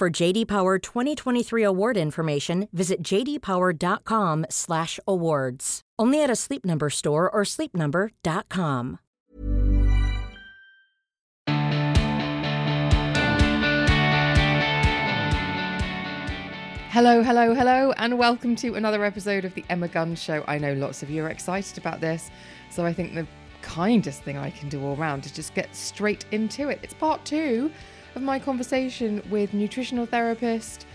For JD Power 2023 award information, visit jdpower.com/awards. Only at a Sleep Number store or sleepnumber.com. Hello, hello, hello, and welcome to another episode of the Emma Guns Show. I know lots of you are excited about this, so I think the kindest thing I can do all round is just get straight into it. It's part two of my conversation with nutritional therapist,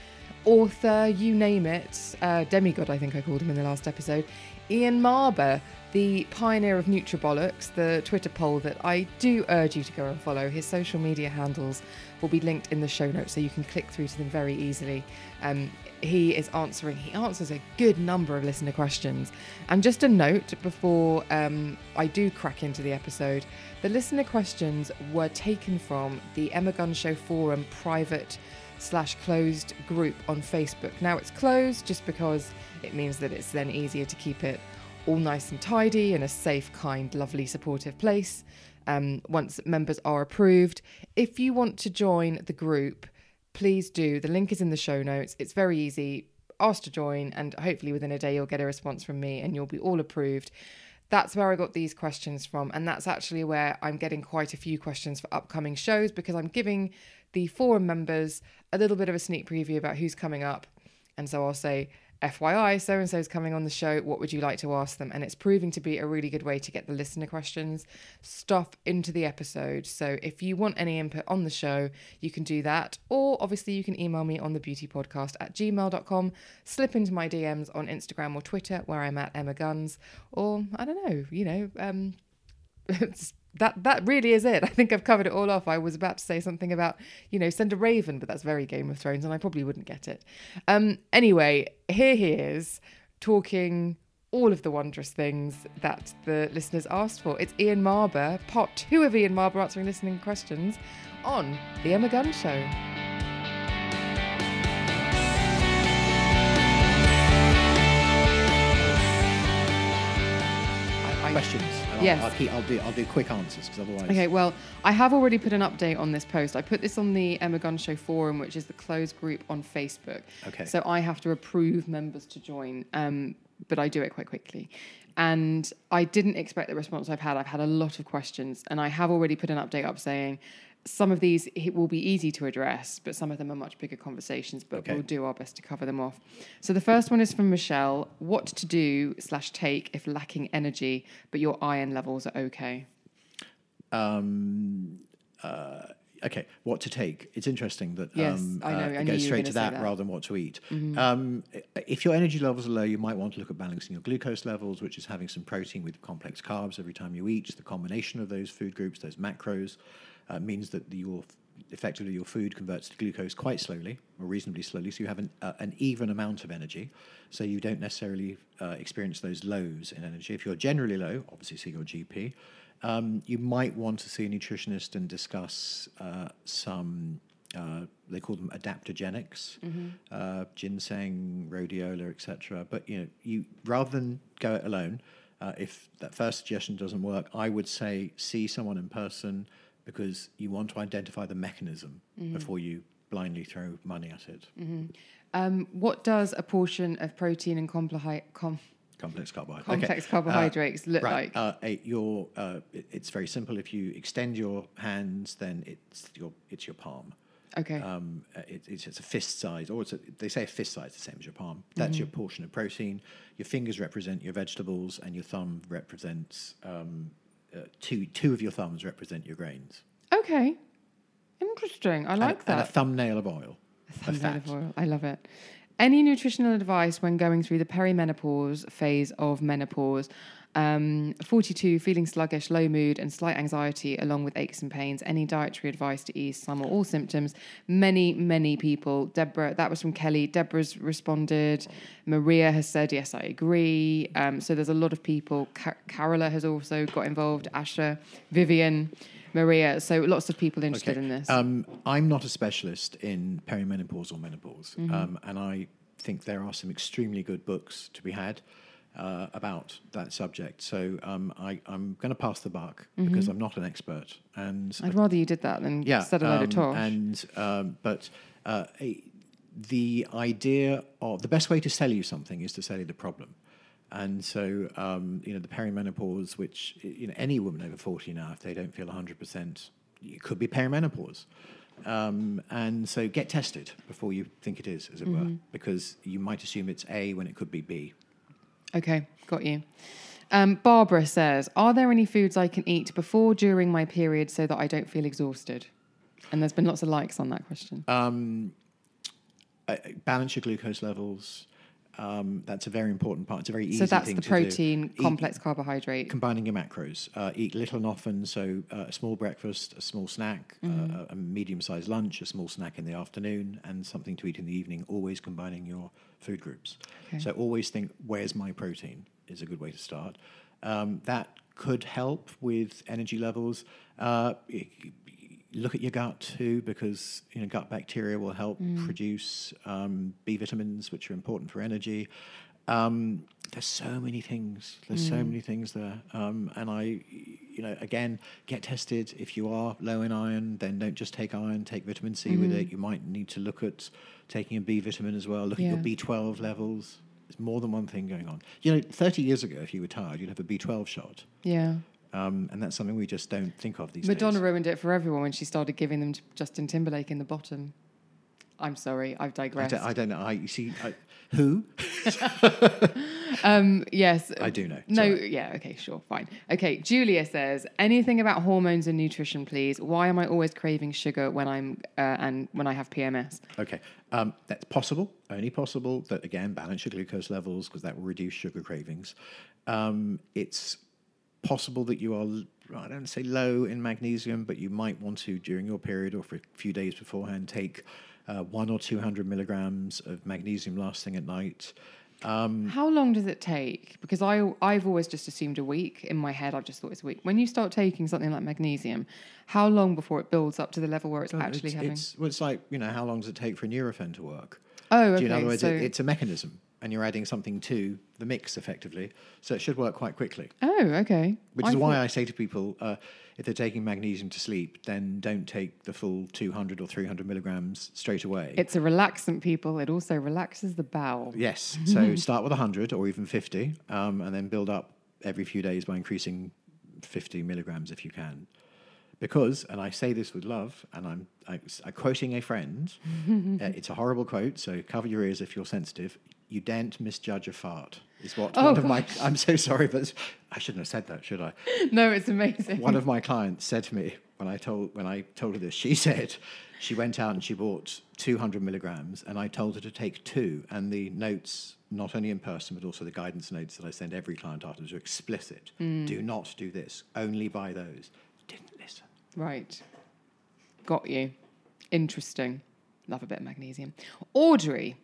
author, you name it, uh, demigod, I think I called him in the last episode, Ian Marber, the pioneer of Nutribollocks, the Twitter poll that I do urge you to go and follow. His social media handles will be linked in the show notes so you can click through to them very easily. Um, he is answering, he answers a good number of listener questions. And just a note before um, I do crack into the episode the listener questions were taken from the Emma Guns Show Forum private slash closed group on Facebook. Now it's closed just because it means that it's then easier to keep it all nice and tidy in a safe, kind, lovely, supportive place. Um, once members are approved, if you want to join the group, please do. The link is in the show notes. It's very easy. Ask to join, and hopefully within a day you'll get a response from me, and you'll be all approved. That's where I got these questions from, and that's actually where I'm getting quite a few questions for upcoming shows because I'm giving the forum members a little bit of a sneak preview about who's coming up. And so I'll say, FYI, so and so is coming on the show. What would you like to ask them? And it's proving to be a really good way to get the listener questions stuff into the episode. So if you want any input on the show, you can do that. Or obviously, you can email me on the beauty podcast at gmail.com, slip into my DMs on Instagram or Twitter, where I'm at Emma Guns, or I don't know, you know, um, that that really is it. I think I've covered it all off. I was about to say something about, you know, send a raven, but that's very Game of Thrones, and I probably wouldn't get it. Um, anyway, here he is talking all of the wondrous things that the listeners asked for. It's Ian Marber, part two of Ian Marber answering listening questions on the Emma Guns Show. Questions. And Yes. I'll, I'll, keep, I'll do I'll do quick answers because otherwise. Okay, well, I have already put an update on this post. I put this on the Emma Guns Show forum, which is the closed group on Facebook. Okay. So I have to approve members to join, um, but I do it quite quickly. And I didn't expect the response I've had. I've had a lot of questions, and I have already put an update up saying some of these it will be easy to address, but some of them are much bigger conversations. But Okay. we'll do our best to cover them off. So the first one is from Michelle: What to do slash take if lacking energy, but your iron levels are okay? Um, uh, okay, what to take? It's interesting that Yes, um, I know, I uh, it you goes straight say that, that. Mm-hmm. rather than what to eat. Um, if your energy levels are low, you might want to look at balancing your glucose levels, which is having some protein with complex carbs every time you eat. The combination of those food groups, those macros, uh, means that your effectively your food converts to glucose quite slowly or reasonably slowly, so you have an, uh, an even amount of energy. So you don't necessarily uh, experience those lows in energy. If you're generally low, obviously see your GP. Um, you might want to see a nutritionist and discuss uh, some. Uh, they call them adaptogenics, uh, ginseng, rhodiola, etc. But you know, you rather than go it alone, uh, if that first suggestion doesn't work, I would say see someone in person because you want to identify the mechanism before you blindly throw money at it. Um, what does a portion of protein and compli- com- Complex carbohydrates. complex carbohydrates look right. like? Uh, a, your, uh, it- it's very simple. If you extend your hands, then it's your it's your palm. Okay. Um, uh, it, it's, it's a fist size, or it's a, they say a fist size, is the same as your palm. That's your portion of protein. Your fingers represent your vegetables, and your thumb represents um, uh, two. Two of your thumbs represent your grains. Okay. Interesting. I like and, that. And a thumbnail of oil. of Thumbnail fat. of oil. I love it. Any nutritional advice when going through the perimenopause phase of menopause? Um, 42, feeling sluggish, low mood, and slight anxiety, along with aches and pains. Any dietary advice to ease some or all symptoms? Many, many people. Deborah, that was from Kelly. Deborah's responded. Maria has said, Yes, I agree. Um, so there's a lot of people. Ca- Carola has also got involved. Asha, Vivian, Maria. So lots of people interested in this. Um, I'm not a specialist in perimenopause or menopause, Mm-hmm. um, and I think there are some extremely good books to be had uh, about that subject. So um, I, I'm going to pass the buck Mm-hmm. because I'm not an expert, and I'd rather you did that than yeah, said a load of talk. And um, but uh, the idea of the best way to sell you something is to sell you the problem. And so, um, you know, the perimenopause, which you know, any woman over forty now, if they don't feel hundred percent, it could be perimenopause. Um, and so, get tested before you think it is, as it Mm-hmm. were, because you might assume it's A when it could be B. Okay, got you. Um, Barbara says, Are there any foods I can eat before, during my period so that I don't feel exhausted? And there's been lots of likes on that question. Uh, balance your glucose levels. Um, that's a very important part. It's a very easy so that's the protein, Eat- complex carbohydrate. combining your macros. Uh, eat little and often, so uh, a small breakfast, a small snack, Mm-hmm. uh, a medium-sized lunch, a small snack in the afternoon, and something to eat in the evening. Always combining your food groups. Okay. So always think, where's my protein? Is a good way to start. Um, that could help with energy levels. Uh, y- y- look at your gut too, because you know gut bacteria will help produce um, B vitamins, which are important for energy. Um, there's so many things. There's so many things there, um, and I, you know, again, get tested. If you are low in iron, then don't just take iron. Take vitamin C with it. You might need to look at taking a B vitamin as well. Look Yeah. at your B12 levels. There's more than one thing going on. You know, 30 years ago, if you were tired, you'd have a B12 shot. Yeah. Um, and that's something we just don't think of these Madonna days. Madonna ruined it for everyone when she started giving them to Justin Timberlake in the bottom. I'm sorry, I've I digressed. don't, I don't know. I you see I, who? Um, yes. I do know. No, Sorry. yeah, okay, sure, fine. Okay, Julia says, anything about hormones and nutrition, please. Why am I always craving sugar when I'm uh, and when I have PMS? Okay, um, that's possible. Only possible. That again, balance your glucose levels because that will reduce sugar cravings. Um, it's possible that you are. I don't say low in magnesium, but you might want to during your period or for a few days beforehand take uh, one or two hundred milligrams of magnesium last thing at night. Um, How long does it take? Because I I've always just assumed a week in my head. I've just thought it's a week. When you start taking something like magnesium, how long before it builds up to the level where it's actually it's, having? it's, well, it's like you know how long does it take for a Nurofen to work? Oh, Do you know, in okay, other words, so- it, it's a mechanism, and you're adding something to the mix effectively, so it should work quite quickly. oh, okay. Which I is why thought- I say to people, uh, if they're taking magnesium to sleep, then don't take the full 200 or 300 milligrams straight away. it's a relaxant, people. It also relaxes the bowel. yes, so start with 100 or even 50, um, and then build up every few days by increasing 50 milligrams if you can. Because, and I say this with love, and I'm, I, I'm quoting a friend. uh, it's a horrible quote, so cover your ears if you're sensitive. You daren't misjudge a fart. Is what Oh, one of my. I'm so sorry, but I shouldn't have said that, should I? No, it's amazing. one of my clients said to me when I told when I told her this, she said she went out and she bought 200 milligrams, and I told her to take two. And the notes, not only in person but also the guidance notes that I send every client afterwards, are explicit. Hmm. Do not do this. Only buy those. Didn't listen. Right. Got you. Interesting. Love a bit of magnesium. Audrey,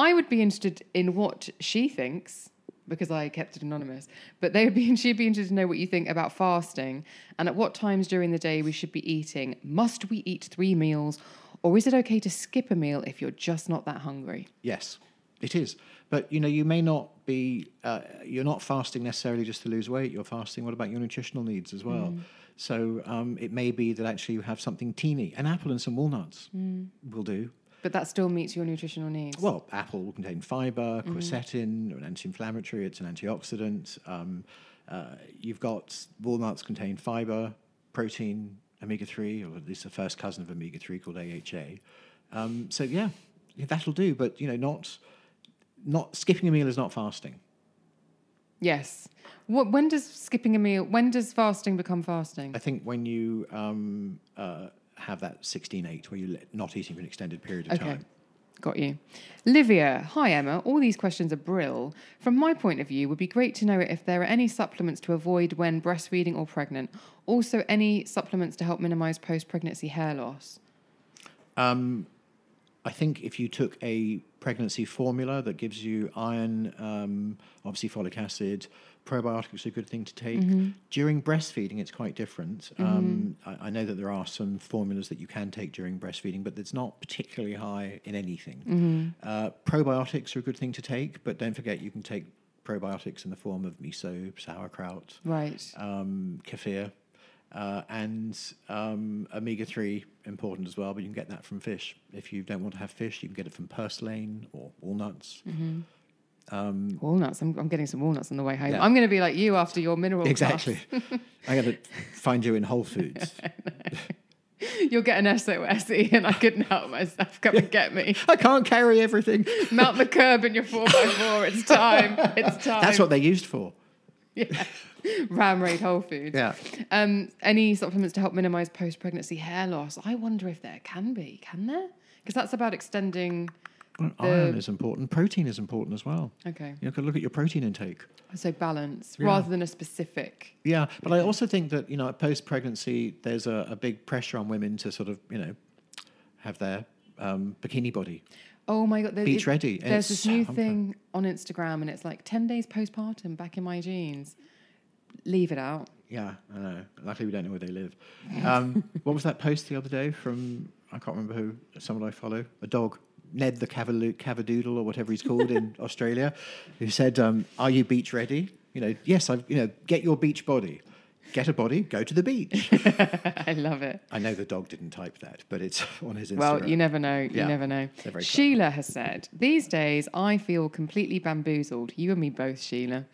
I would be interested in what she thinks because I kept it anonymous. But they would be she'd be interested to know what you think about fasting and at what times during the day we should be eating. Must we eat three meals or is it okay to skip a meal if you're just not that hungry? Yes, it is. But you know, you may not be. Uh, you're not fasting necessarily just to lose weight. You're fasting. What about your nutritional needs as well? So um, it may be that actually you have something teeny. An apple and some walnuts will do. But that still meets your nutritional needs. Well, apple will contain fiber, quercetin, an anti-inflammatory. It's an antioxidant. Um, uh, you've got walnuts contain fiber, protein, omega three, or at least the first cousin of omega three called ALA. Um, so yeah, yeah, that'll do. But you know, not not skipping a meal is not fasting. Yes. What, when does skipping a meal? When does fasting become fasting? I think when you um, uh, have that 16-8 where you're not eating for an extended period of Okay. time. Got you. Livia, hi Emma. All these questions are brill. From my point of view, would be great to know if there are any supplements to avoid when breastfeeding or pregnant. Also, any supplements to help minimize post pregnancy hair loss. Um, I think if you took a pregnancy formula that gives you iron, um, obviously folic acid, probiotics are a good thing to take. During breastfeeding, it's quite different. Um, I, I know that there are some formulas that you can take during breastfeeding, but it's not particularly high in anything. Uh, probiotics are a good thing to take, but don't forget you can take probiotics in the form of miso, sauerkraut, Right. um, kefir, uh, and um, omega 3 important as well, but you can get that from fish. If you don't want to have fish, you can get it from purslane or walnuts. Walnuts. I'm, I'm getting some walnuts on the way home. Yeah. I'm going to be like you after your mineral. Exactly. I got to find you in Whole Foods. You'll get an SOS and I couldn't help myself. Come and get me. I can't carry everything. Mount the curb in your 4x4. It's time. It's time. That's what they're used for. Yeah. Ram Raid Whole Foods. Yeah. Um, any supplements to help minimize post pregnancy hair loss? I wonder if there can be. Can there? Because that's about extending. Iron is important. Protein is important as well. Okay. You can look at your protein intake. So balance Yeah. rather than a specific. Yeah, but I also think that you know, post pregnancy, there's a, a big pressure on women to sort of you know have their um, bikini body. Oh my god! there- Beach it- ready. There's It's this so new unfair. thing on Instagram, and it's like ten days postpartum, back in my jeans. Leave it out. Yeah, I know. Luckily, we don't know where they live. Um, what was that post the other day from? I can't remember who. Someone I follow. A dog, Ned the Cavalo- Cavadoodle or whatever he's called in Australia, who said, um, "Are you beach ready?" You know, yes. I've. You know, get your beach body. Get a body. Go to the beach. I love it. I know the dog didn't type that, but it's on his Instagram. Well, you never know. You Yeah. never know. Sheila has said, These days I feel completely bamboozled. You and me both, Sheila.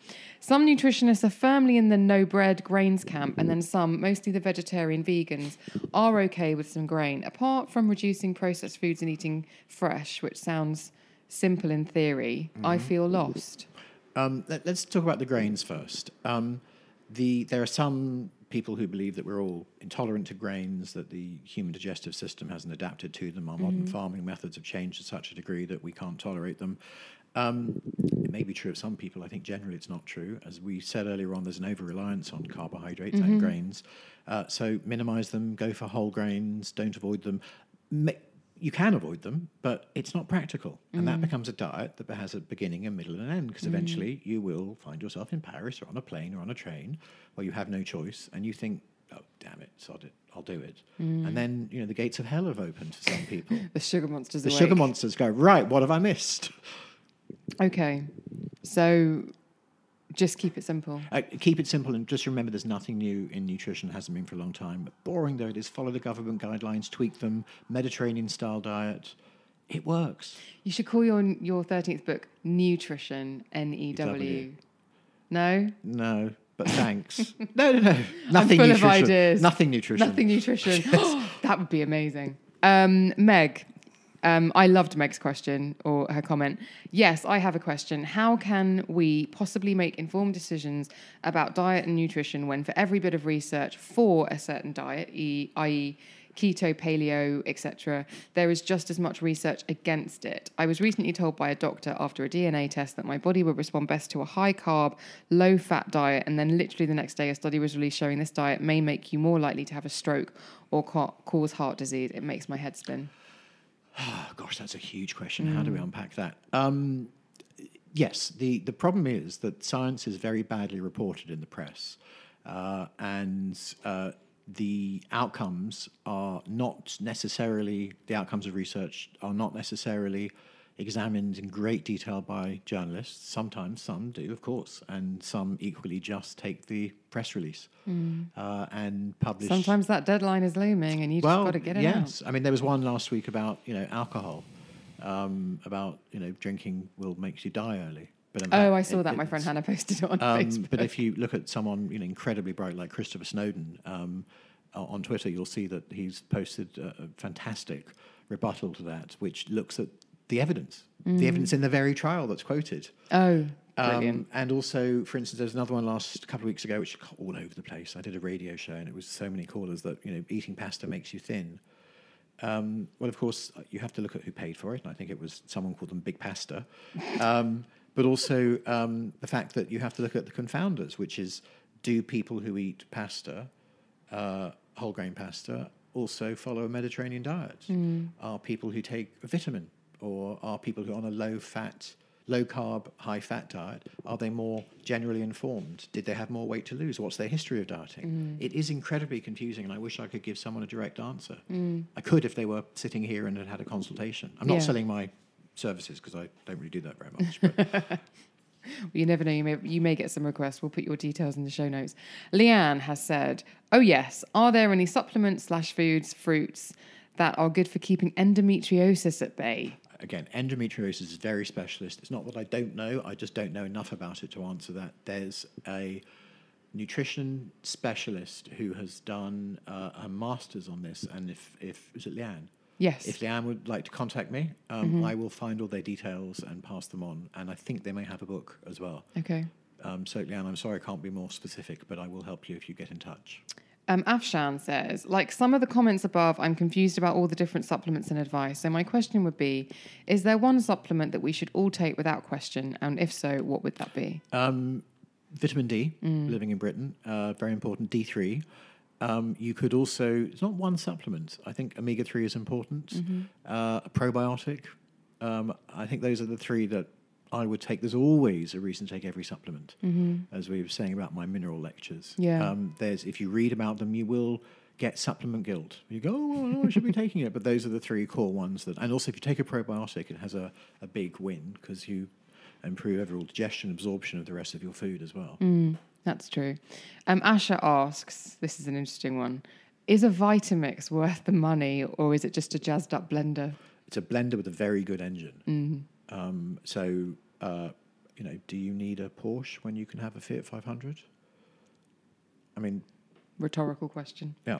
Some nutritionists are firmly in the no bread grains camp, and then some, mostly the vegetarian vegans, are okay with some grain. Apart from reducing processed foods and eating fresh, which sounds simple in theory, I Mm-hmm. feel lost. Um, let, us talk about the grains first. Um, the there are some people who believe that we're all intolerant to grains, that the human digestive system hasn't adapted to them. Our modern farming methods have changed to such a degree that we can't tolerate them. Um, it may be true of some people. I think generally it's not true. As we said earlier on, there's an over reliance on carbohydrates and grains. Uh, so minimize them, go for whole grains, don't avoid them. Ma- you can avoid them, but it's not practical. And that mm. becomes a diet that has a beginning, a middle, and an end, because mm. eventually you will find yourself in Paris or on a plane or on a train where you have no choice and you think, oh, damn it, sod it, I'll do it. And mm. then, you know, the gates of hell have opened for some people. The sugar monsters the awake. sugar monsters go, right, what have I missed? Okay. So just keep it simple. Uh, keep it simple and just remember there's nothing new in nutrition, hasn't been for a long time. Boring though it is, follow the government guidelines, tweak them, Mediterranean style diet. It works. You should call your your thirteenth book Nutrition N E W. No, No, but thanks. no, no, no. Nothing full nutrition. of ideas. Nothing nutrition. Nothing nutrition. that would be amazing. Um, Meg, um, I loved Meg's question or her comment. Yes, I have a question. How can we possibly make informed decisions about diet and nutrition when, for every bit of research for a certain diet, e- i.e., keto, paleo, etc., there is just as much research against it. I was recently told by a doctor after a DNA test that my body would respond best to a high carb, low fat diet, and then literally the next day a study was released showing this diet may make you more likely to have a stroke or ca- cause heart disease. It makes my head spin. Oh, gosh, that's a huge question. How do we unpack that? Um, yes, the, the problem is that science is very badly reported in the press. Uh, and uh, the outcomes are not necessarily, the outcomes of research are not necessarily examined in great detail by journalists. Sometimes some do, of course, and some equally just take the press release uh, and publish. Sometimes that deadline is looming and you just got to get it yes. I mean, there was one last week about you know alcohol, um, about you know drinking will makes you die early. But out. Oh, I saw it- that. My friend Hannah posted it on um, Facebook. but if you look at someone you know incredibly bright like Christopher Snowdon, um, on Twitter, you'll see that he's posted a fantastic rebuttal to that, which looks at the evidence, the evidence in the very trial that's quoted. Oh, brilliant. Um, and also, for instance, there's another one last couple of weeks ago, which got all over the place. I did a radio show, and it was so many callers that you know eating pasta makes you thin. Um, well, of course, you have to look at who paid for it, and I think it was someone called them Big Pasta. Um, but also um, the fact that you have to look at the confounders, which is do people who eat pasta, uh, whole grain pasta, also follow a Mediterranean diet? Are people who take vitamin, or are people who are on a low fat, low carb, high fat diet, are they more generally informed? Did they have more weight to lose? What's their history of dieting? Mm. It is incredibly confusing, and I wish I could give someone a direct answer. Mm. I could if they were sitting here and had had a consultation. I'm not Yeah. selling my services because I don't really do that very much. But You never know. You may you may get some requests. We'll put your details in the show notes. Leanne has said, "Oh yes, are there any supplements slash foods, fruits that are good for keeping endometriosis at bay?" Again, endometriosis is very specialist. It's not that I don't know, I just don't know enough about it to answer that. There's a nutrition specialist who has done uh, a master's on this, and if, if is it Leanne? Yes. If Leanne would like to contact me, um, I will find all their details and pass them on. And I think they may have a book as well. Okay. Um, so, Leanne, I'm sorry I can't be more specific, but I will help you if you get in touch. Um, Afshan says, like some of the comments above, I'm confused about all the different supplements and advice. So my question would be: Is there one supplement that we should all take without question? And if so, what would that be? Um, vitamin D, living in Britain, uh, very important. D3. Um, you could also, it's not one supplement. I think omega 3 is important. Uh, a probiotic. Um, I think those are the three that I would take. There's always a reason to take every supplement, as we were saying about my mineral lectures. Yeah. Um, there's, if you read about them, you will get supplement guilt. You go, oh, I should be taking it. But those are the three core ones that, and also if you take a probiotic, it has a, a big win because you improve overall digestion, and absorption of the rest of your food as well. That's true. Um, Asha asks, this is an interesting one. Is a Vitamix worth the money or is it just a jazzed up blender? It's a blender with a very good engine. Um, so, uh, you know, do you need a Porsche when you can have a Fiat 500? I mean, Rhetorical question. yeah.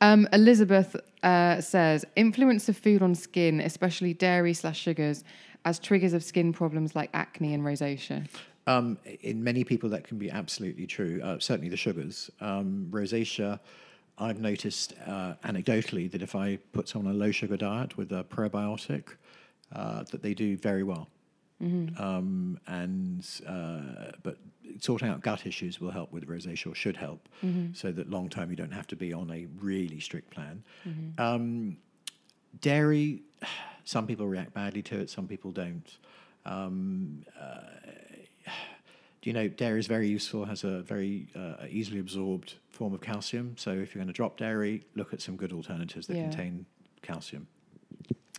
Um, Elizabeth uh, says influence of food on skin, especially dairy slash sugars, as triggers of skin problems like acne and rosacea. Um, in many people, that can be absolutely true. Uh, certainly, the sugars, um, rosacea. I've noticed uh, anecdotally that if I put someone on a low sugar diet with a probiotic, uh, that they do very well. Um, and uh, but sorting out gut issues will help with rosacea, or should help, so that long term you don't have to be on a really strict plan. Um, dairy, some people react badly to it, some people don't. Um, uh, do you know dairy is very useful, has a very uh, easily absorbed form of calcium. So if you're going to drop dairy, look at some good alternatives that Yeah. contain calcium.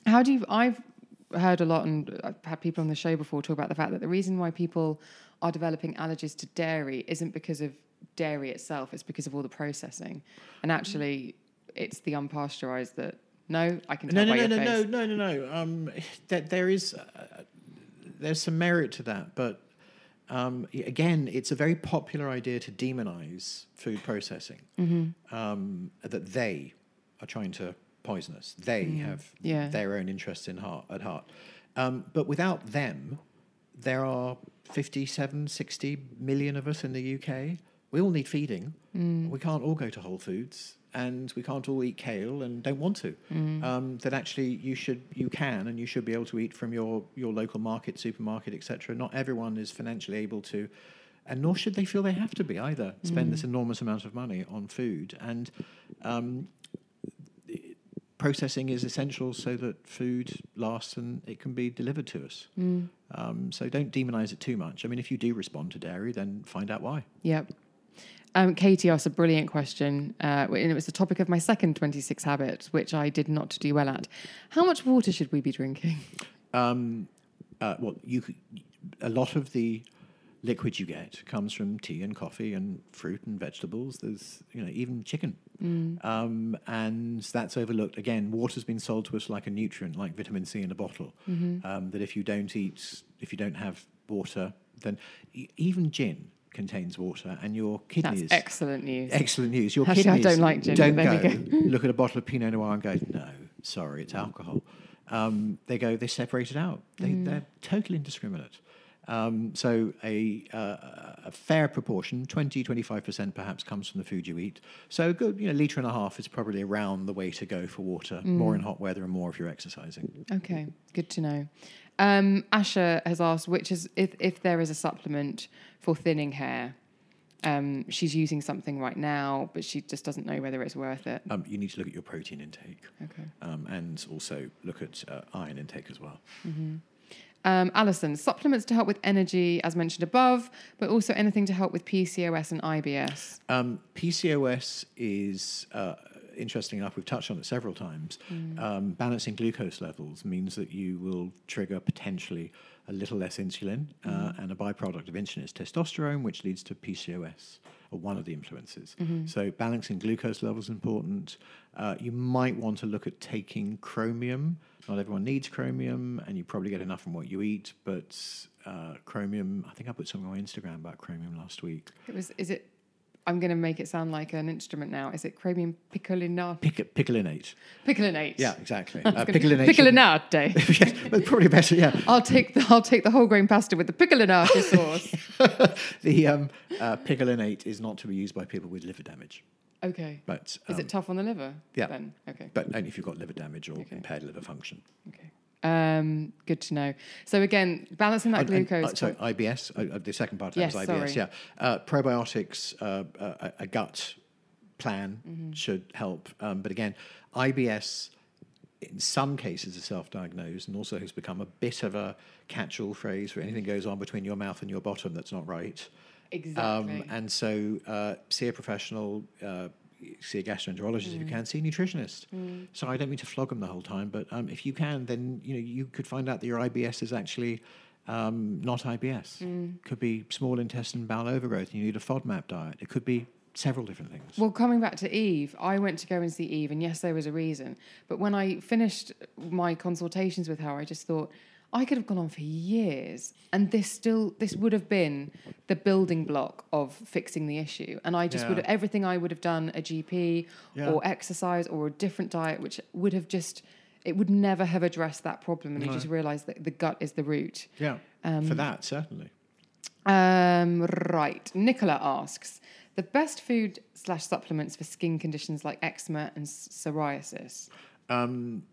How do you? I've heard a lot, and I've had people on the show before talk about the fact that the reason why people are developing allergies to dairy isn't because of dairy itself; it's because of all the processing. And actually, it's the unpasteurized that. No, I can No, tell no, no, no, no, no, no, no. Um, that there is uh, there's some merit to that, but um, again, it's a very popular idea to demonize food processing. Um, that they are trying to poison us. They have Yeah. their own interests in heart at heart. Um, but without them, there are 57, 60 million of us in the UK. We all need feeding. We can't all go to Whole Foods and we can't all eat kale and don't want to. Um, that actually you should, you can, and you should be able to eat from your, your local market, supermarket, etc. Not everyone is financially able to, and nor should they feel they have to be either. Spend this enormous amount of money on food and. Um, processing is essential so that food lasts and it can be delivered to us. Um, so don't demonize it too much. I mean, if you do respond to dairy, then find out why. Yep. Um, Katie asked a brilliant question, uh, and it was the topic of my second 26 habits, which I did not do well at. How much water should we be drinking? Um, uh, well, you could, a lot of the liquid you get comes from tea and coffee and fruit and vegetables. There's you know even chicken, um, and that's overlooked. Again, water's been sold to us like a nutrient, like vitamin C in a bottle. Um, that if you don't eat, if you don't have water, then e- even gin. contains water, and your That's kidneys. excellent news. Excellent news. Your Actually, I don't like gin, Don't but go, look at a bottle of Pinot Noir and go, no, sorry, it's alcohol. Um, they go, they separate it out. They, Mm. They're totally indiscriminate. Um, so a, uh, a fair proportion, 20, 25% perhaps, comes from the food you eat. So a good, you know, litre and a half is probably around the way to go for water, more Mm. in hot weather and more if you're exercising. Okay, good to know. Um, Asha has asked which is if, if there is a supplement for thinning hair. Um, she's using something right now, but she just doesn't know whether it's worth it. Um, you need to look at your protein intake Okay. um, and also look at uh, iron intake as well. Um, Alison, supplements to help with energy, as mentioned above, but also anything to help with PCOS and IBS. Um, PCOS is uh, interesting enough. We've touched on it several times. Um, balancing glucose levels means that you will trigger potentially a little less insulin, uh, and a byproduct of insulin is testosterone, which leads to PCOS, or one of the influences. So balancing glucose levels is important. Uh, you might want to look at taking chromium. Not everyone needs chromium, and you probably get enough from what you eat. But uh, chromium, I think I put something on Instagram about chromium last week. It was. Is it? I'm going to make it sound like an instrument now. Is it chromium picolinate? Pic- picolinate. Picolinate. Yeah, exactly. Uh, picolinate. Picolinate. yes, but probably better. Yeah, I'll take the I'll take the whole grain pasta with the picolinate sauce. the um, uh, picolinate is not to be used by people with liver damage, Okay. but Is um, it tough on the liver? yeah. Then okay. but only if you've got liver damage or impaired liver function. Okay. Um, good to know. So again, balancing that And- and, glucose. uh, so IBS, uh, uh, the second part of Yes, was IBS. sorry. Yeah, uh, probiotics, uh, uh, a gut plan Mm-hmm. should help. Um, but again, IBS in some cases is self-diagnosed and also has become a bit of a catch-all phrase for anything goes on between your mouth and your bottom that's not right. exactly. Um, and so, uh, see a professional, uh, see a gastroenterologist if you Mm. can, see a nutritionist. So I don't mean to flog them the whole time, but um, if you can, then you know you could find out that your IBS is actually um, not IBS. Mm. Could be small intestine bowel overgrowth. and You need a FODMAP diet. It could be several different things. Well, coming back to Eve, I went to go and see Eve, and yes, there was a reason. But when I finished my consultations with her, I just thought I could have gone on for years, and this still this would have been the building block of fixing the issue. And I just would have everything I would have done a GP Yeah. or exercise or a different diet, which would have just it would never have addressed that problem. And you just realised that the gut is the root. yeah, Um, for that certainly. Um, right. Nicola asks the best food slash supplements for skin conditions like eczema and psoriasis. Um,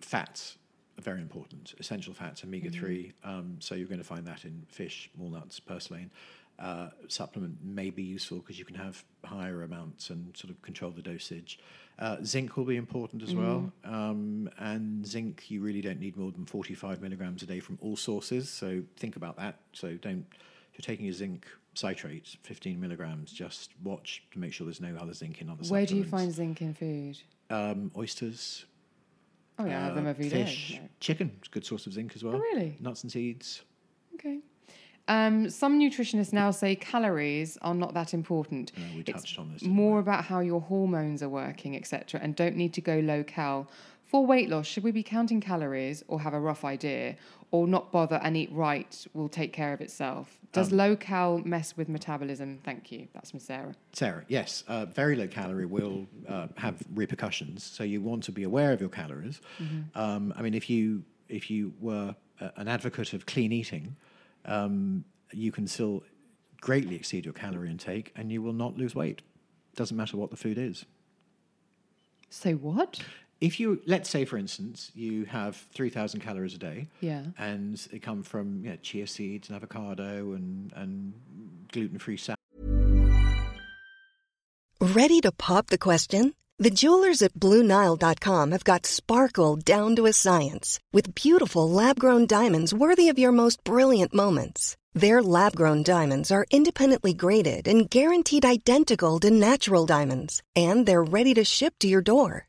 fats very important. Essential fats, omega 3. Um, so you're going to find that in fish, walnuts, purslane. Uh, supplement may be useful because you can have higher amounts and sort of control the dosage. Uh, zinc will be important as well. Um, and zinc, you really don't need more than 45 milligrams a day from all sources. So think about that. So don't, if you're taking a zinc citrate, 15 milligrams, just watch to make sure there's no other zinc in other Where do you find zinc in food? Um, oysters, Oh, yeah, I have them uh, every day. fish, chicken, it's a good source of zinc as well. Oh, really? Nuts and seeds. Okay. Um, some nutritionists now say calories are not that important. Uh, we It's touched on this. more about how your hormones are working, etc., and don't need to go low cal. For weight loss, should we be counting calories or have a rough idea, or not bother and eat right will take care of itself? Does Um, low cal mess with metabolism? Thank you. That's from Sarah. Sarah, yes, uh, very low calorie will uh, have repercussions. So you want to be aware of your calories. Mm-hmm. Um, I mean, if you if you were uh, an advocate of clean eating, um, you can still greatly exceed your calorie intake, and you will not lose weight. Doesn't matter what the food is. So what? If you, let's say, for instance, you have 3,000 calories a day, Yeah. and they come from you know, chia seeds and avocado and, and gluten free salad. Ready to pop the question? The jewelers at BlueNile.com have got sparkle down to a science with beautiful lab grown diamonds worthy of your most brilliant moments. Their lab grown diamonds are independently graded and guaranteed identical to natural diamonds, and they're ready to ship to your door.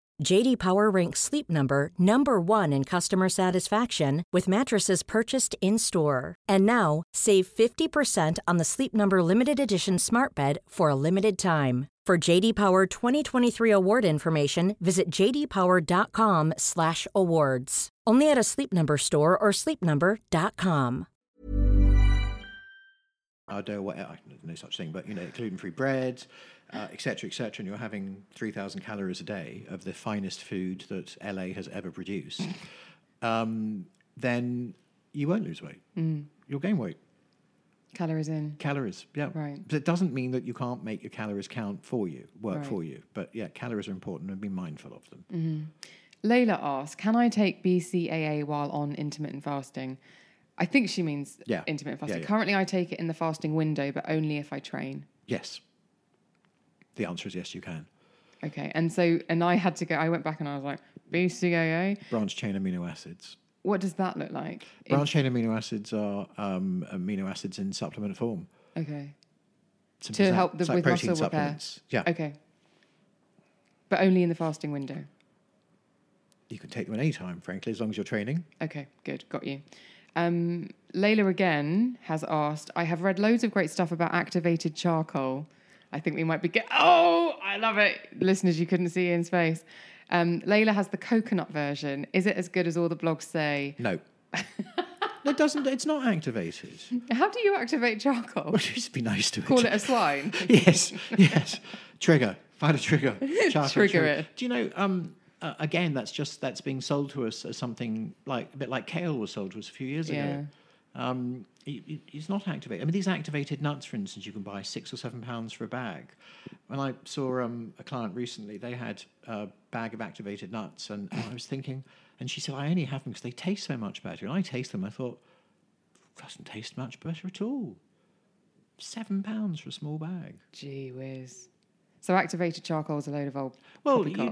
JD Power ranks Sleep Number number 1 in customer satisfaction with mattresses purchased in-store. And now, save 50% on the Sleep Number limited edition Smart Bed for a limited time. For JD Power 2023 award information, visit jdpower.com/awards. Only at a Sleep Number store or sleepnumber.com. sourdough, whatever, no such thing, but you know, gluten-free bread, uh, et cetera, et cetera, and you're having 3,000 calories a day of the finest food that LA has ever produced, um, then you won't lose weight. You'll gain weight. Calories in. Calories, yeah. Right. But it doesn't mean that you can't make your calories count for you, work Right. for you. But yeah, calories are important and be mindful of them. Mm-hmm. Layla asks, "Can I take BCAA while on intermittent fasting?" I think she means Yeah. intermittent Yeah, fasting. yeah. Currently, I take it in the fasting window, but only if I train. Yes. The answer is yes, you can. Okay, and so and I had to go. I went back and I was like, BCAA. Branch chain amino acids. What does that look like? Branch chain amino acids are um, amino acids in supplement form. okay, Simple to help the, like with muscle repair. Yeah. Okay, but only in the fasting window. You can take them at any time, frankly, as long as you're training. Okay, good, got you. Um, Layla again has asked, I have read loads of great stuff about activated charcoal. I think we might be get. Oh, I love it, listeners. You couldn't see Ian's face. Um, Layla has the coconut version. Is it as good as all the blogs say? No. it doesn't. It's not activated. How do you activate charcoal? Just be nice to it. Call it a swine. yes, yes. Trigger. Find a trigger. Charcoal Trigger it. Do you know? Um, uh, again, that's just that's being sold to us as something like a bit like kale was sold to us a few years ago. Um, it, it- it's not activated. I mean, these activated nuts, for instance, you can buy six or seven pounds for a bag. When I saw um, a client recently, they had a bag of activated nuts, and, and I was thinking, and she said, I only have them because they taste so much better. And I taste them, I thought, doesn't taste much better at all. Seven pounds for a small bag. Gee whiz. So activated charcoal is a load of old. Well, you know,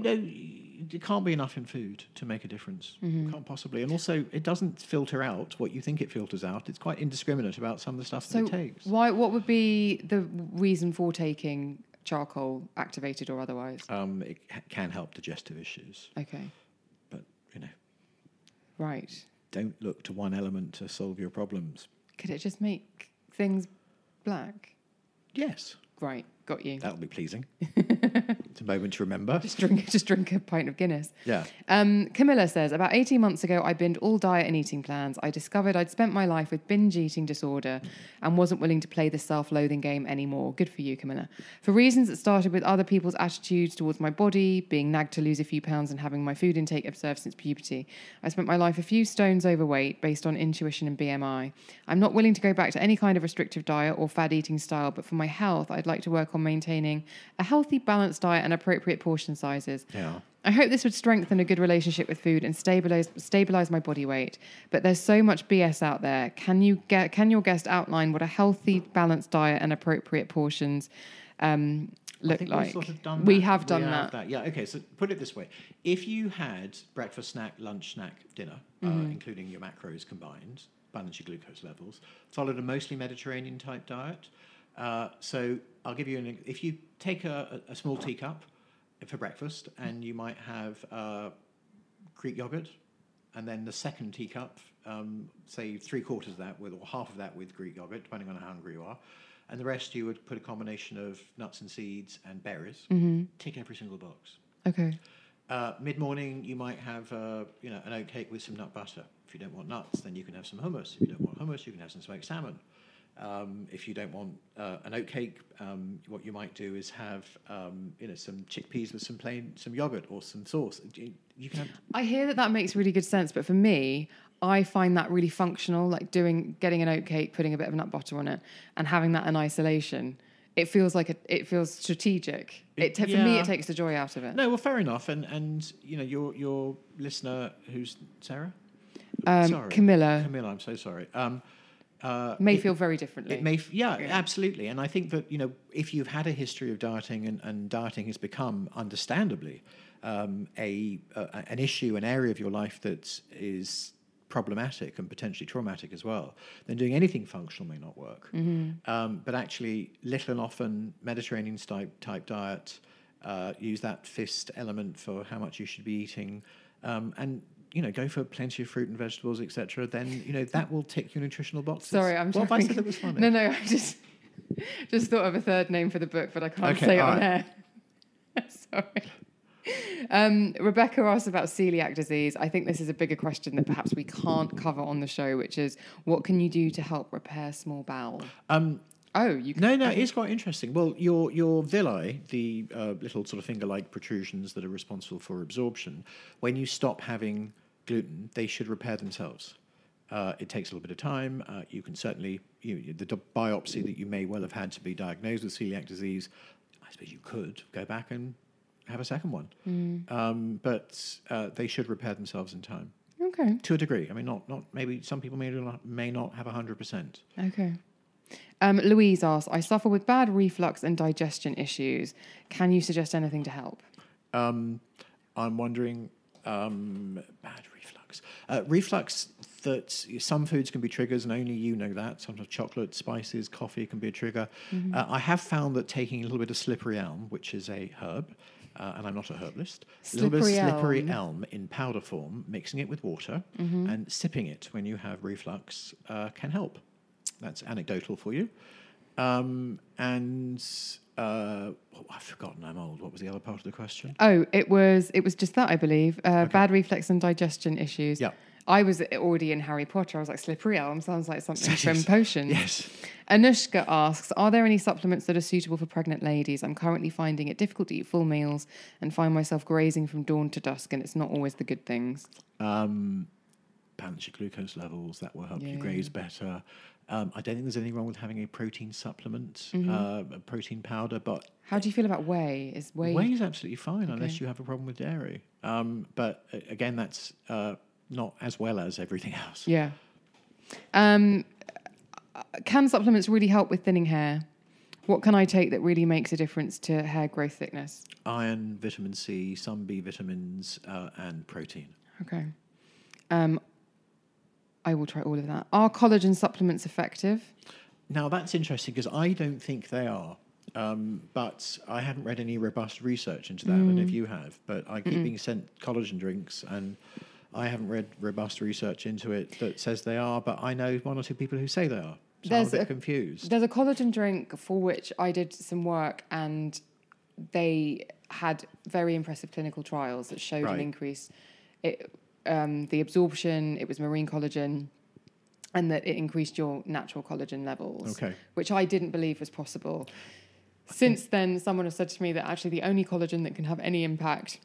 it can't be enough in food to make a difference. Mm-hmm. Can't possibly. And also, it doesn't filter out what you think it filters out. It's quite indiscriminate about some of the stuff So that it takes. why? What would be the reason for taking charcoal, activated or otherwise? Um, it can help digestive issues, Okay, but you know, right. don't look to one element to solve your problems. Could it just make things black? Yes, Right, got you. that'll be pleasing. it's a moment to remember. Just drink, just drink a pint of Guinness. Yeah. Um, Camilla says, about 18 months ago, I binned all diet and eating plans. I discovered I'd spent my life with binge eating disorder and wasn't willing to play the self loathing game anymore. Good for you, Camilla. For reasons that started with other people's attitudes towards my body, being nagged to lose a few pounds, and having my food intake observed since puberty, I spent my life a few stones overweight based on intuition and BMI. I'm not willing to go back to any kind of restrictive diet or fad eating style, but for my health, I'd like to work on maintaining a healthy, balanced diet and appropriate portion sizes. Yeah. I hope this would strengthen a good relationship with food and stabilize stabilize my body weight. But there's so much BS out there. Can you get can your guest outline what a healthy, balanced diet and appropriate portions um, look like? sort of done we that. have done We that. Yeah. Okay. So put it this way: if you had breakfast, snack, lunch, snack, dinner, Mm-hmm. uh, including your macros combined, balance your glucose levels, followed a mostly Mediterranean type diet. Uh, so I'll give you an. If you take a, a small teacup for breakfast, and you might have uh, Greek yogurt, and then the second teacup, um, say three quarters of that with, or half of that with Greek yogurt, depending on how hungry you are, and the rest you would put a combination of nuts and seeds and berries. Tick every single box. Okay. Uh, Mid morning, you might have uh, you know an oat cake with some nut butter. If you don't want nuts, then you can have some hummus. If you don't want hummus, you can have some smoked salmon. Um, if you don't want uh, an oatcake, um, what you might do is have um, you know some chickpeas with some plain some yogurt or some sauce. You, you can have I hear that that makes really good sense, but for me, I find that really functional. Like doing getting an oatcake, putting a bit of nut butter on it, and having that in isolation. It feels like a, it feels strategic. It, ta- For me, it takes the joy out of it. No, well, fair enough. And and you know your your listener, who's Sarah, um, sorry, Camilla Camilla, I'm so sorry. Uh, may it- feel very differently. It may, f- yeah, absolutely. And I think that you know, if you've had a history of dieting and, and dieting has become, understandably, um, a, a an issue, an area of your life that is problematic and potentially traumatic as well, then doing anything functional may not work. Um, but actually, little and often Mediterranean type type diet, uh, use that fist element for how much you should be eating, um, and you know, go for plenty of fruit and vegetables, etc. Then you know that will tick your nutritional boxes. Sorry, I'm What have I said was funny? No, no, I just just thought of a third name for the book, but I can't Okay, say it all on right. air. Sorry. Um, Rebecca asked about celiac disease. I think this is a bigger question that perhaps we can't cover on the show, which is what can you do to help repair small bowel? Um, Oh, you can. No, no, it's quite interesting. Well, your your villi, the uh, little sort of finger-like protrusions that are responsible for absorption, when you stop having gluten, they should repair themselves. Uh, it takes a little bit of time. Uh, you can certainly you, the biopsy that you may well have had to be diagnosed with celiac disease. I suppose you could go back and have a second one, um, but uh, they should repair themselves in time Okay. to a degree. I mean, not not maybe some people may not may not have hundred percent. Okay. Um, Louise asks, I suffer with bad reflux and digestion issues. Can you suggest anything to help? Um, I'm wondering, um, bad reflux. Uh, reflux that some foods can be triggers, and only you know that. Sometimes chocolate, spices, coffee can be a trigger. Uh, I have found that taking a little bit of slippery elm, which is a herb, uh, and I'm not a herbalist, a little bit of Slippery elm. elm in powder form, mixing it with water, and sipping it when you have reflux uh, can help. That's anecdotal for you. Um, and uh, oh, I've forgotten. I'm old. What was the other part of the question? Oh, it was it was just that I believe. Uh, Bad reflux and digestion issues. Yeah. I was already in Harry Potter. I was like, slippery elm sounds like something from potions. Yes. Anushka asks, are there any supplements that are suitable for pregnant ladies? I'm currently finding it difficult to eat full meals and find myself grazing from dawn to dusk, and it's not always the good things. Um, balance your glucose levels. That will help you Yeah. graze better. Um, I don't think there's anything wrong with having a protein supplement, Mm-hmm. uh, a protein powder, but How do you feel about whey? Is whey? whey is absolutely fine unless you have a problem with dairy. Um, but uh, again, that's uh, not as well as everything else. Yeah. Um, uh, can supplements really help with thinning hair? What can I take that really makes a difference to hair growth thickness? Iron, vitamin C, some B vitamins, uh, and protein. Okay. Um, I will try all of that. Are collagen supplements effective? Now that's interesting because I don't think they are. Um, but I haven't read any robust research into that. I don't know if you have, but I keep being sent collagen drinks, and I haven't read robust research into it that says they are. But I know one or two people who say they are. So There's I'm a bit a- confused. There's a collagen drink for which I did some work, and they had very impressive clinical trials that showed Right. an increase. It, um, the absorption, it was marine collagen, and that it increased your natural collagen levels. Okay. Which I didn't believe was possible. Since then, someone has said to me that actually the only collagen that can have any impact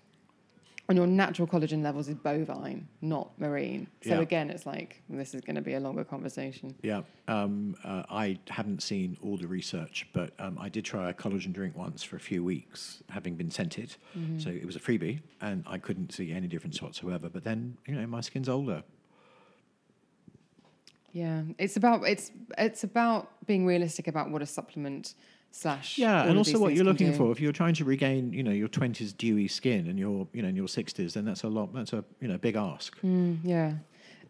on your natural collagen levels is bovine, not marine. So Yeah. again, it's like this is going to be a longer conversation. Yeah, um, uh, I haven't seen all the research, but um, I did try a collagen drink once for a few weeks, having been sent it. Mm-hmm. So it was a freebie, and I couldn't see any difference whatsoever. But then, you know, my skin's older. Yeah, it's about it's it's about being realistic about what a supplement slash Yeah, and also what you're looking for. If you're trying to regain, you know, your twenties dewy skin and your, you know, in your sixties, then that's a lot. That's a you know big ask. Mm, yeah.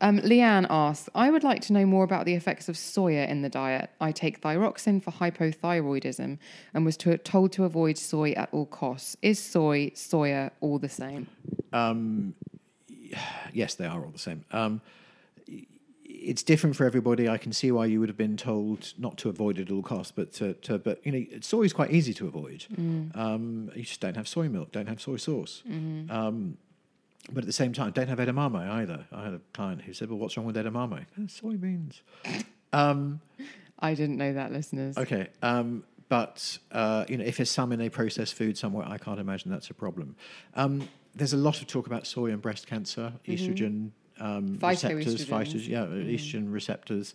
Um, Leanne asks, I would like to know more about the effects of soya in the diet. I take thyroxine for hypothyroidism and was to, told to avoid soy at all costs. Is soy, soya all the same? Yes, they are all the same. Um, it's different for everybody. I can see why you would have been told not to avoid it at all costs, but to, to but you know, soy is quite easy to avoid. Um, you just don't have soy milk, don't have soy sauce. Um, but at the same time, don't have edamame either. I had a client who said, "Well, what's wrong with edamame? "Eh, soybeans." I didn't know that, listeners. Okay, um, but uh, you know, if there's some in a processed food somewhere, I can't imagine that's a problem. Um, there's a lot of talk about soy and breast cancer, estrogen um, receptors, phytos, yeah, estrogen receptors.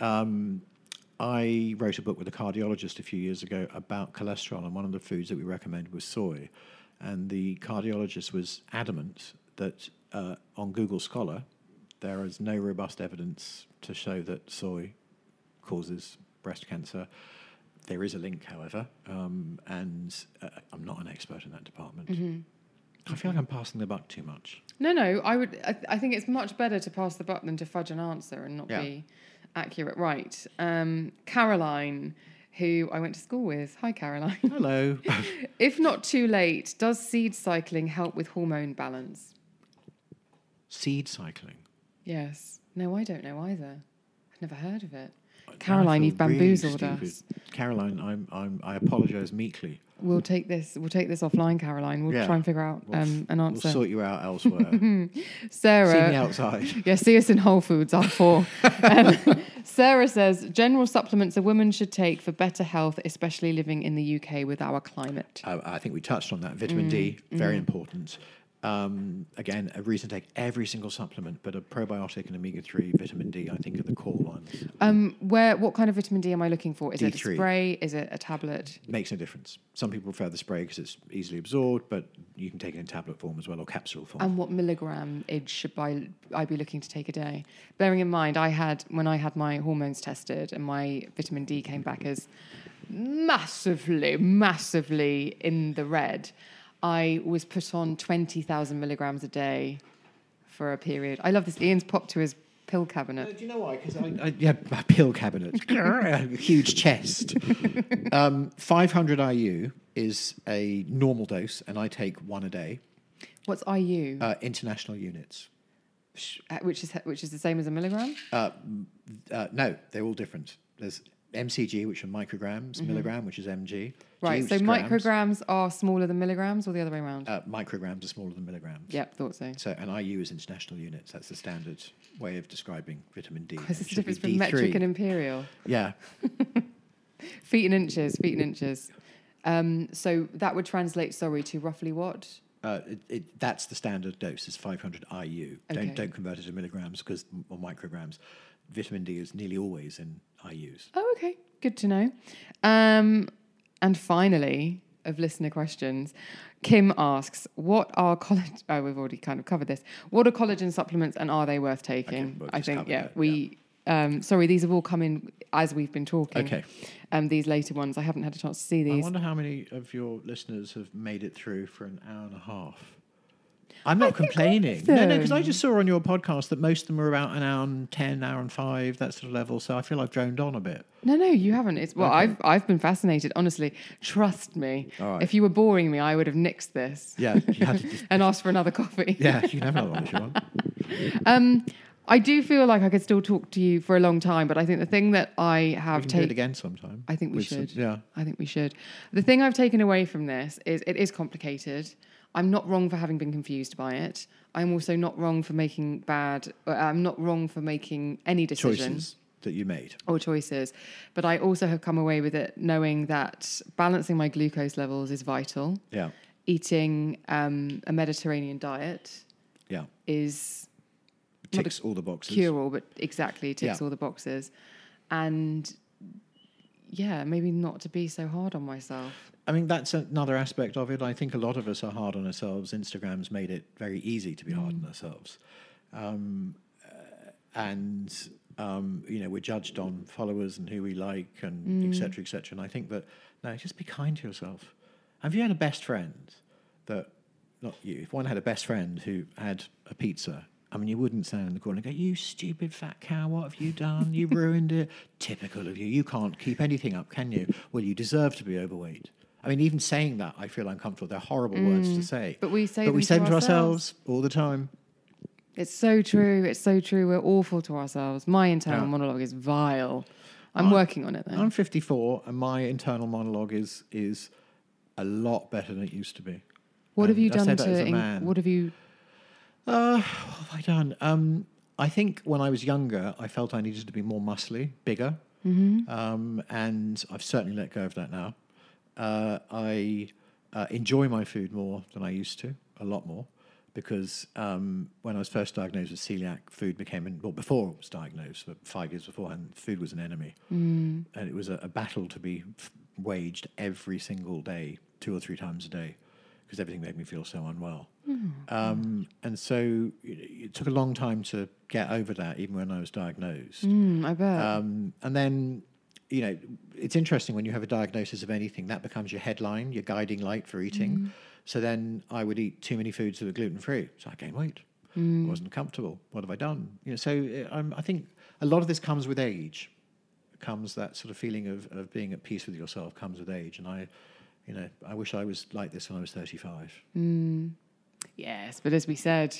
Um, I wrote a book with a cardiologist a few years ago about cholesterol, and one of the foods that we recommended was soy. And the cardiologist was adamant that uh, on Google Scholar, there is no robust evidence to show that soy causes breast cancer. There is a link, however, um, and uh, I'm not an expert in that department. I feel like I'm passing the buck too much. No, no. I would. I, I think it's much better to pass the buck than to fudge an answer and not Yeah. be accurate. Right. Um, Caroline, who I went to school with. Hi, Caroline. Hello. if not too late, does seed cycling help with hormone balance? Seed cycling. Yes. No, I don't know either. I've never heard of it. Caroline, you've bamboozled stupid. us. Caroline, I'm, I'm, I apologise meekly. We'll take this. We'll take this offline, Caroline. We'll Yeah. try and figure out We'll, um, an we'll answer. sort you out elsewhere. Sarah, See me outside. yeah, see us in Whole Foods. R four. Um, Sarah says general supplements a woman should take for better health, especially living in the UK with our climate. Uh, I think we touched on that. Vitamin D, Mm, very important. Um, again, a reason to take every single supplement, but a probiotic and omega three, vitamin D, I think are the core ones. Um, where what kind of vitamin D am I looking for? Is it a D3. spray? Is it a tablet? Makes no difference. Some people prefer the spray because it's easily absorbed, but you can take it in tablet form as well or capsule form. And what milligram age should I, I be looking to take a day? Bearing in mind, I had when I had my hormones tested and my vitamin D came back as massively, massively in the red. I was put on twenty thousand milligrams a day for a period. I love this. Ian's popped to his pill cabinet. do you know why? Because I, I yeah, my pill cabinet, a huge chest. Um, 500 IU is a normal dose, and I take one a day. What's IU, Uh, international units. Uh, which is which is the same as a milligram? Uh, no, they're all different. There's MCG, which are micrograms, milligram, which is mg. Right. So grams. micrograms are smaller than milligrams, or the other way around? Uh, micrograms are smaller than milligrams. yep, thought so. So, and IU is international units. That's the standard way of describing vitamin D. Because it's the difference between metric and imperial. Yeah, Feet and inches, feet and inches. Um, so that would translate, sorry, to roughly what? uh, it, it, that's the standard dose. Is 500 IU. Okay. Don't don't convert it to milligrams because or micrograms. Vitamin D is nearly always in IU's. Oh, okay. Good to know. Um, and finally, of listener questions, Kim asks, "What are collagen?" Oh, we've already kind of covered this. What are collagen supplements, and are they worth taking? we'll I think, yeah, that, we. Um, sorry, these have all come in as we've been talking. Okay. Um, these later ones, I haven't had a chance to see these. I wonder how many of your listeners have made it through for an hour and a half. I'm not complaining. No, no, because I just saw on your podcast that most of them are about an hour and ten, hour and five, that sort of level. So I feel I've droned on a bit. No, no, you haven't. It's well, Okay. I've I've been fascinated. Honestly, trust me. Right. If you were boring me, I would have nixed this Yeah, you have to just, and asked for another coffee. yeah, you can have another one if you want. Um, I do feel like I could still talk to you for a long time, but I think the thing that I have taken. again sometime. I think we with some- should. yeah. I think we should. The thing I've taken away from this is it is complicated. I'm not wrong for having been confused by it. I'm also not wrong for making bad. uh, I'm not wrong for making any decisions Choices that you made. or choices. But I also have come away with it knowing that balancing my glucose levels is vital. Yeah, Eating um, a Mediterranean diet yeah. is Ticks all the boxes. cure all, but exactly ticks Yeah. all the boxes. And yeah, maybe not to be so hard on myself. I mean, that's another aspect of it. I think a lot of us are hard on ourselves. Instagram's made it very easy to be hard Mm. on ourselves. Um, uh, and, um, you know, we're judged on followers and who we like and et Mm. cetera, et cetera. And I think that, no, just be kind to yourself. Have you had a best friend that, not you, if one had a best friend who had a pizza, I mean, you wouldn't stand in the corner and go, You stupid fat cow, what have you done? You ruined it. Typical of you. You can't keep anything up, can you? Well, you deserve to be overweight. I mean, even saying that, I feel uncomfortable. They're horrible words to say. Mm. But we say but we them say to them to ourselves. ourselves all the time. It's so true. It's so true. We're awful to ourselves. My internal Yeah. monologue is vile. I'm working on it though. I'm 54, and my internal monologue is is a lot better than it used to be. what have you done say that as to? in- what have you? Uh, what have I done? Um, I think when I was younger, I felt I needed to be more muscly, bigger, Mm-hmm. um, and I've certainly let go of that now. Uh, I uh, enjoy my food more than I used to, a lot more, because um, when I was first diagnosed with celiac, food became, an, well, before I was diagnosed, but five years beforehand, food was an enemy, Mm. and it was a, a battle to be f- waged every single day, two or three times a day, because everything made me feel so unwell. Um, and so it, it took a long time to get over that, even when I was diagnosed. Mm, I bet. Um, and then, you know, it's interesting when you have a diagnosis of anything, that becomes your headline, your guiding light for eating. Mm. So then I would eat too many foods that were gluten free. So I gained weight. I wasn't comfortable. What have I done? You know, so uh, I think a lot of this comes with age. Comes that sort of feeling of, of being at peace with yourself comes with age. And I, you know, I wish I was like this when I was 35. Mm. Yes, but as we said,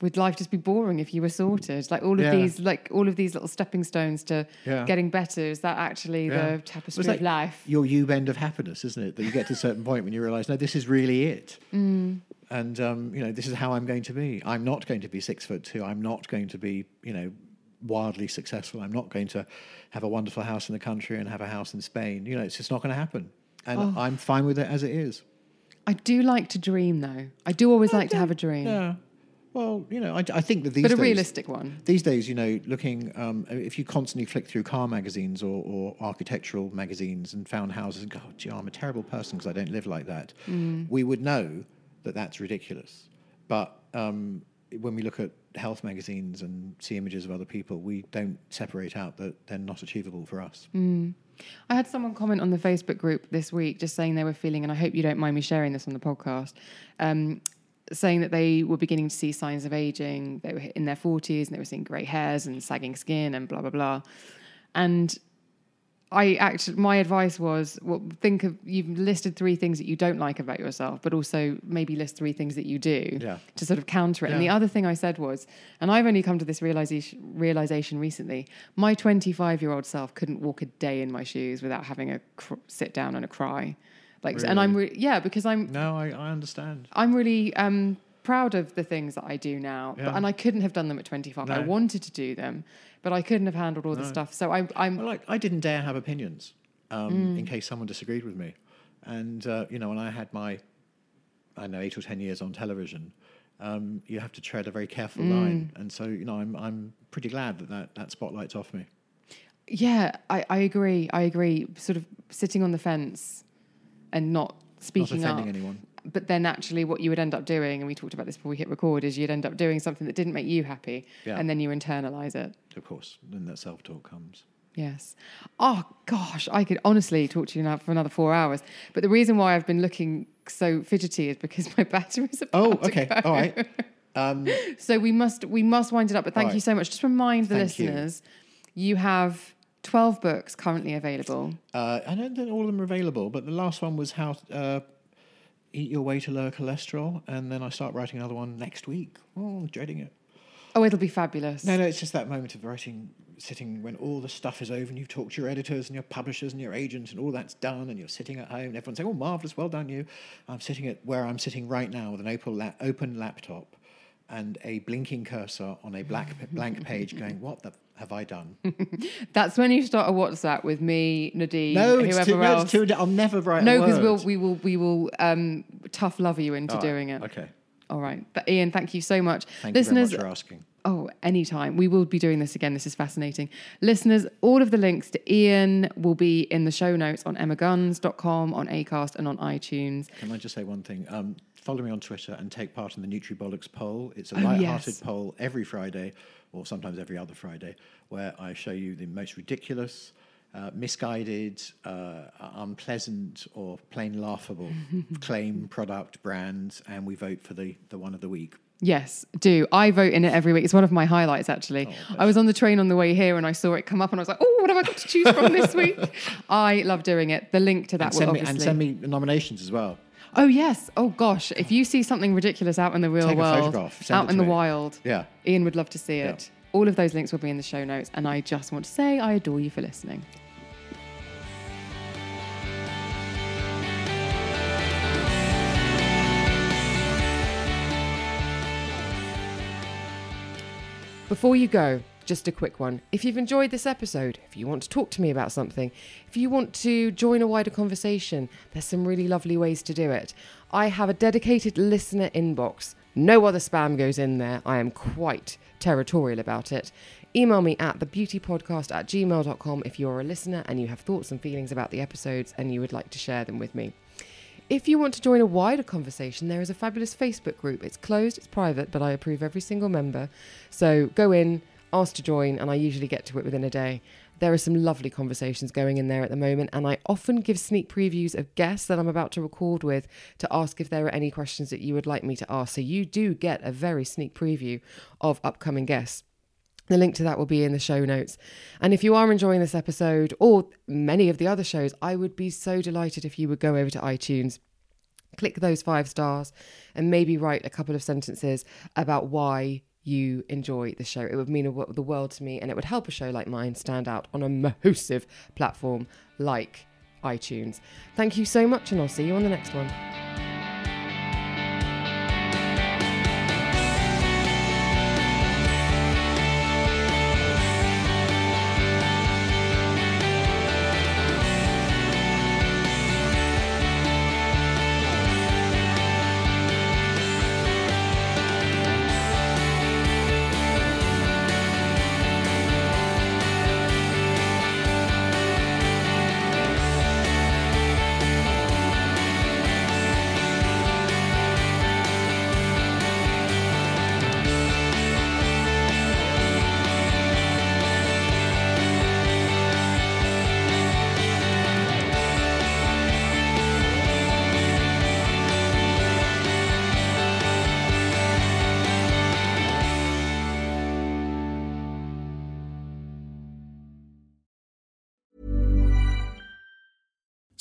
would life just be boring if you were sorted? Like all of Yeah. these, like all of these little stepping stones to Yeah. getting better. Is that actually Yeah. the tapestry like of life? Your U bend of happiness, isn't it? That you get to a certain point when you realize, no, this is really it. Mm. And, um, you know, this is how I'm going to be. I'm not going to be six foot two. I'm not going to be, you know, wildly successful. I'm not going to have a wonderful house in the country and have a house in Spain. You know, it's just not going to happen. And Oh. I'm fine with it as it is. I do like to dream, though. I do always like to have a dream, Yeah. Well, you know, I, I think that these but a days, realistic one. these days, you know, looking, um, if you constantly flick through car magazines or, or architectural magazines and found houses and go, oh, gee, I'm a terrible person because I don't live like that, we would know that that's ridiculous. But um, when we look at health magazines and see images of other people, we don't separate out that they're not achievable for us. I had someone comment on the Facebook group this week just saying they were feeling, and I hope you don't mind me sharing this on the podcast, um, saying that they were beginning to see signs of aging. They were in their 40s and they were seeing grey hairs and sagging skin and blah, blah, blah. And I actually, my advice was, well, think of you've listed three things that you don't like about yourself, but also maybe list three things that you do Yeah. to sort of counter it. And the other thing I said was, and I've only come to this realization realization recently. My 25 year old self couldn't walk a day in my shoes without having a cr- sit down and a cry, like, and I'm re- yeah because I'm No, I, I understand. I'm really um, proud of the things that I do now, but, and I couldn't have done them at 25. I wanted to do them, but I couldn't have handled all the stuff. So I, I'm Well, like I didn't dare have opinions um, Mm. in case someone disagreed with me, and uh, you know, when I had my, I don't know, eight or ten years on television, um, you have to tread a very careful Mm. line, and so you know, I'm I'm pretty glad that that, that spotlight's off me. Yeah, I, I agree. I agree. Sort of sitting on the fence and not speaking offending up. anyone. But then actually what you would end up doing, and we talked about this before we hit record, is you'd end up doing something that didn't make you happy. Yeah. And then you internalize it. Of course, then that self-talk comes. Yes. Oh gosh, I could honestly talk to you now for another four hours. But the reason why I've been looking so fidgety is because my battery's about Oh, to okay, go. all right. Um, So we must we must wind it up. But thank All you so much. Just remind the Thank you. listeners, you have twelve books currently available. uh, I don't think all of them are available, but the last one was how uh, eat your way to lower cholesterol, and then I start writing another one next week. Oh, I'm dreading it. Oh, it'll be fabulous. No, no, it's just that moment of writing, sitting when all the stuff is over and you've talked to your editors and your publishers and your agents and all that's done and you're sitting at home and everyone's saying, oh, marvellous, well done you. I'm sitting at where I'm sitting right now with an open, la- open laptop and a blinking cursor on a black blank page going, what the have I done? That's when you start a WhatsApp with me, Nadine, no, it's whoever too, no, else. it's too, I'll never write no, because we'll we will we will um, tough love you into All right, doing it. Okay. All right, but Ian, thank you so much. Thank Listeners, you very much for asking. Oh, anytime. We will be doing this again. This is fascinating. Listeners, all of the links to Ian will be in the show notes on emmaguns.com, on Acast, and on iTunes. Can I just say one thing? Um, follow me on Twitter and take part in the Nutribollocks poll. It's a Oh, light-hearted yes. poll every Friday, or sometimes every other Friday, where I show you the most ridiculous, uh, misguided, uh, unpleasant, or plain laughable claim, product, brands, and we vote for the, the one of the week. Yes, do. I vote in it every week. It's one of my highlights, actually. Oh, I was on the train on the way here and I saw it come up and I was like, oh, what have I got to choose from this week? I love doing it. The link to that And will send, me, obviously. and send me the nominations as well. Oh, yes. Oh, gosh. If you see something ridiculous out in the real Take world, out in the me. wild, Yeah. Ian would love to see it. All of those links will be in the show notes. And I just want to say I adore you for listening. Before you go, just a quick one. If you've enjoyed this episode, if you want to talk to me about something, if you want to join a wider conversation, there's some really lovely ways to do it. I have a dedicated listener inbox. No other spam goes in there. I am quite territorial about it. Email me at thebeautypodcast at gmail.com if you're a listener and you have thoughts and feelings about the episodes and you would like to share them with me. If you want to join a wider conversation, there is a fabulous Facebook group. It's closed, it's private, but I approve every single member. So go in. Asked to join, and I usually get to it within a day. There are some lovely conversations going in there at the moment, and I often give sneak previews of guests that I'm about to record with to ask if there are any questions that you would like me to ask. So you do get a very sneak preview of upcoming guests. The link to that will be in the show notes. And if you are enjoying this episode or many of the other shows, I would be so delighted if you would go over to iTunes, click those five stars, and maybe write a couple of sentences about why you enjoy the show. It would mean the world to me and it would help a show like mine stand out on a massive platform like iTunes. Thank you so much, and I'll see you on the next one.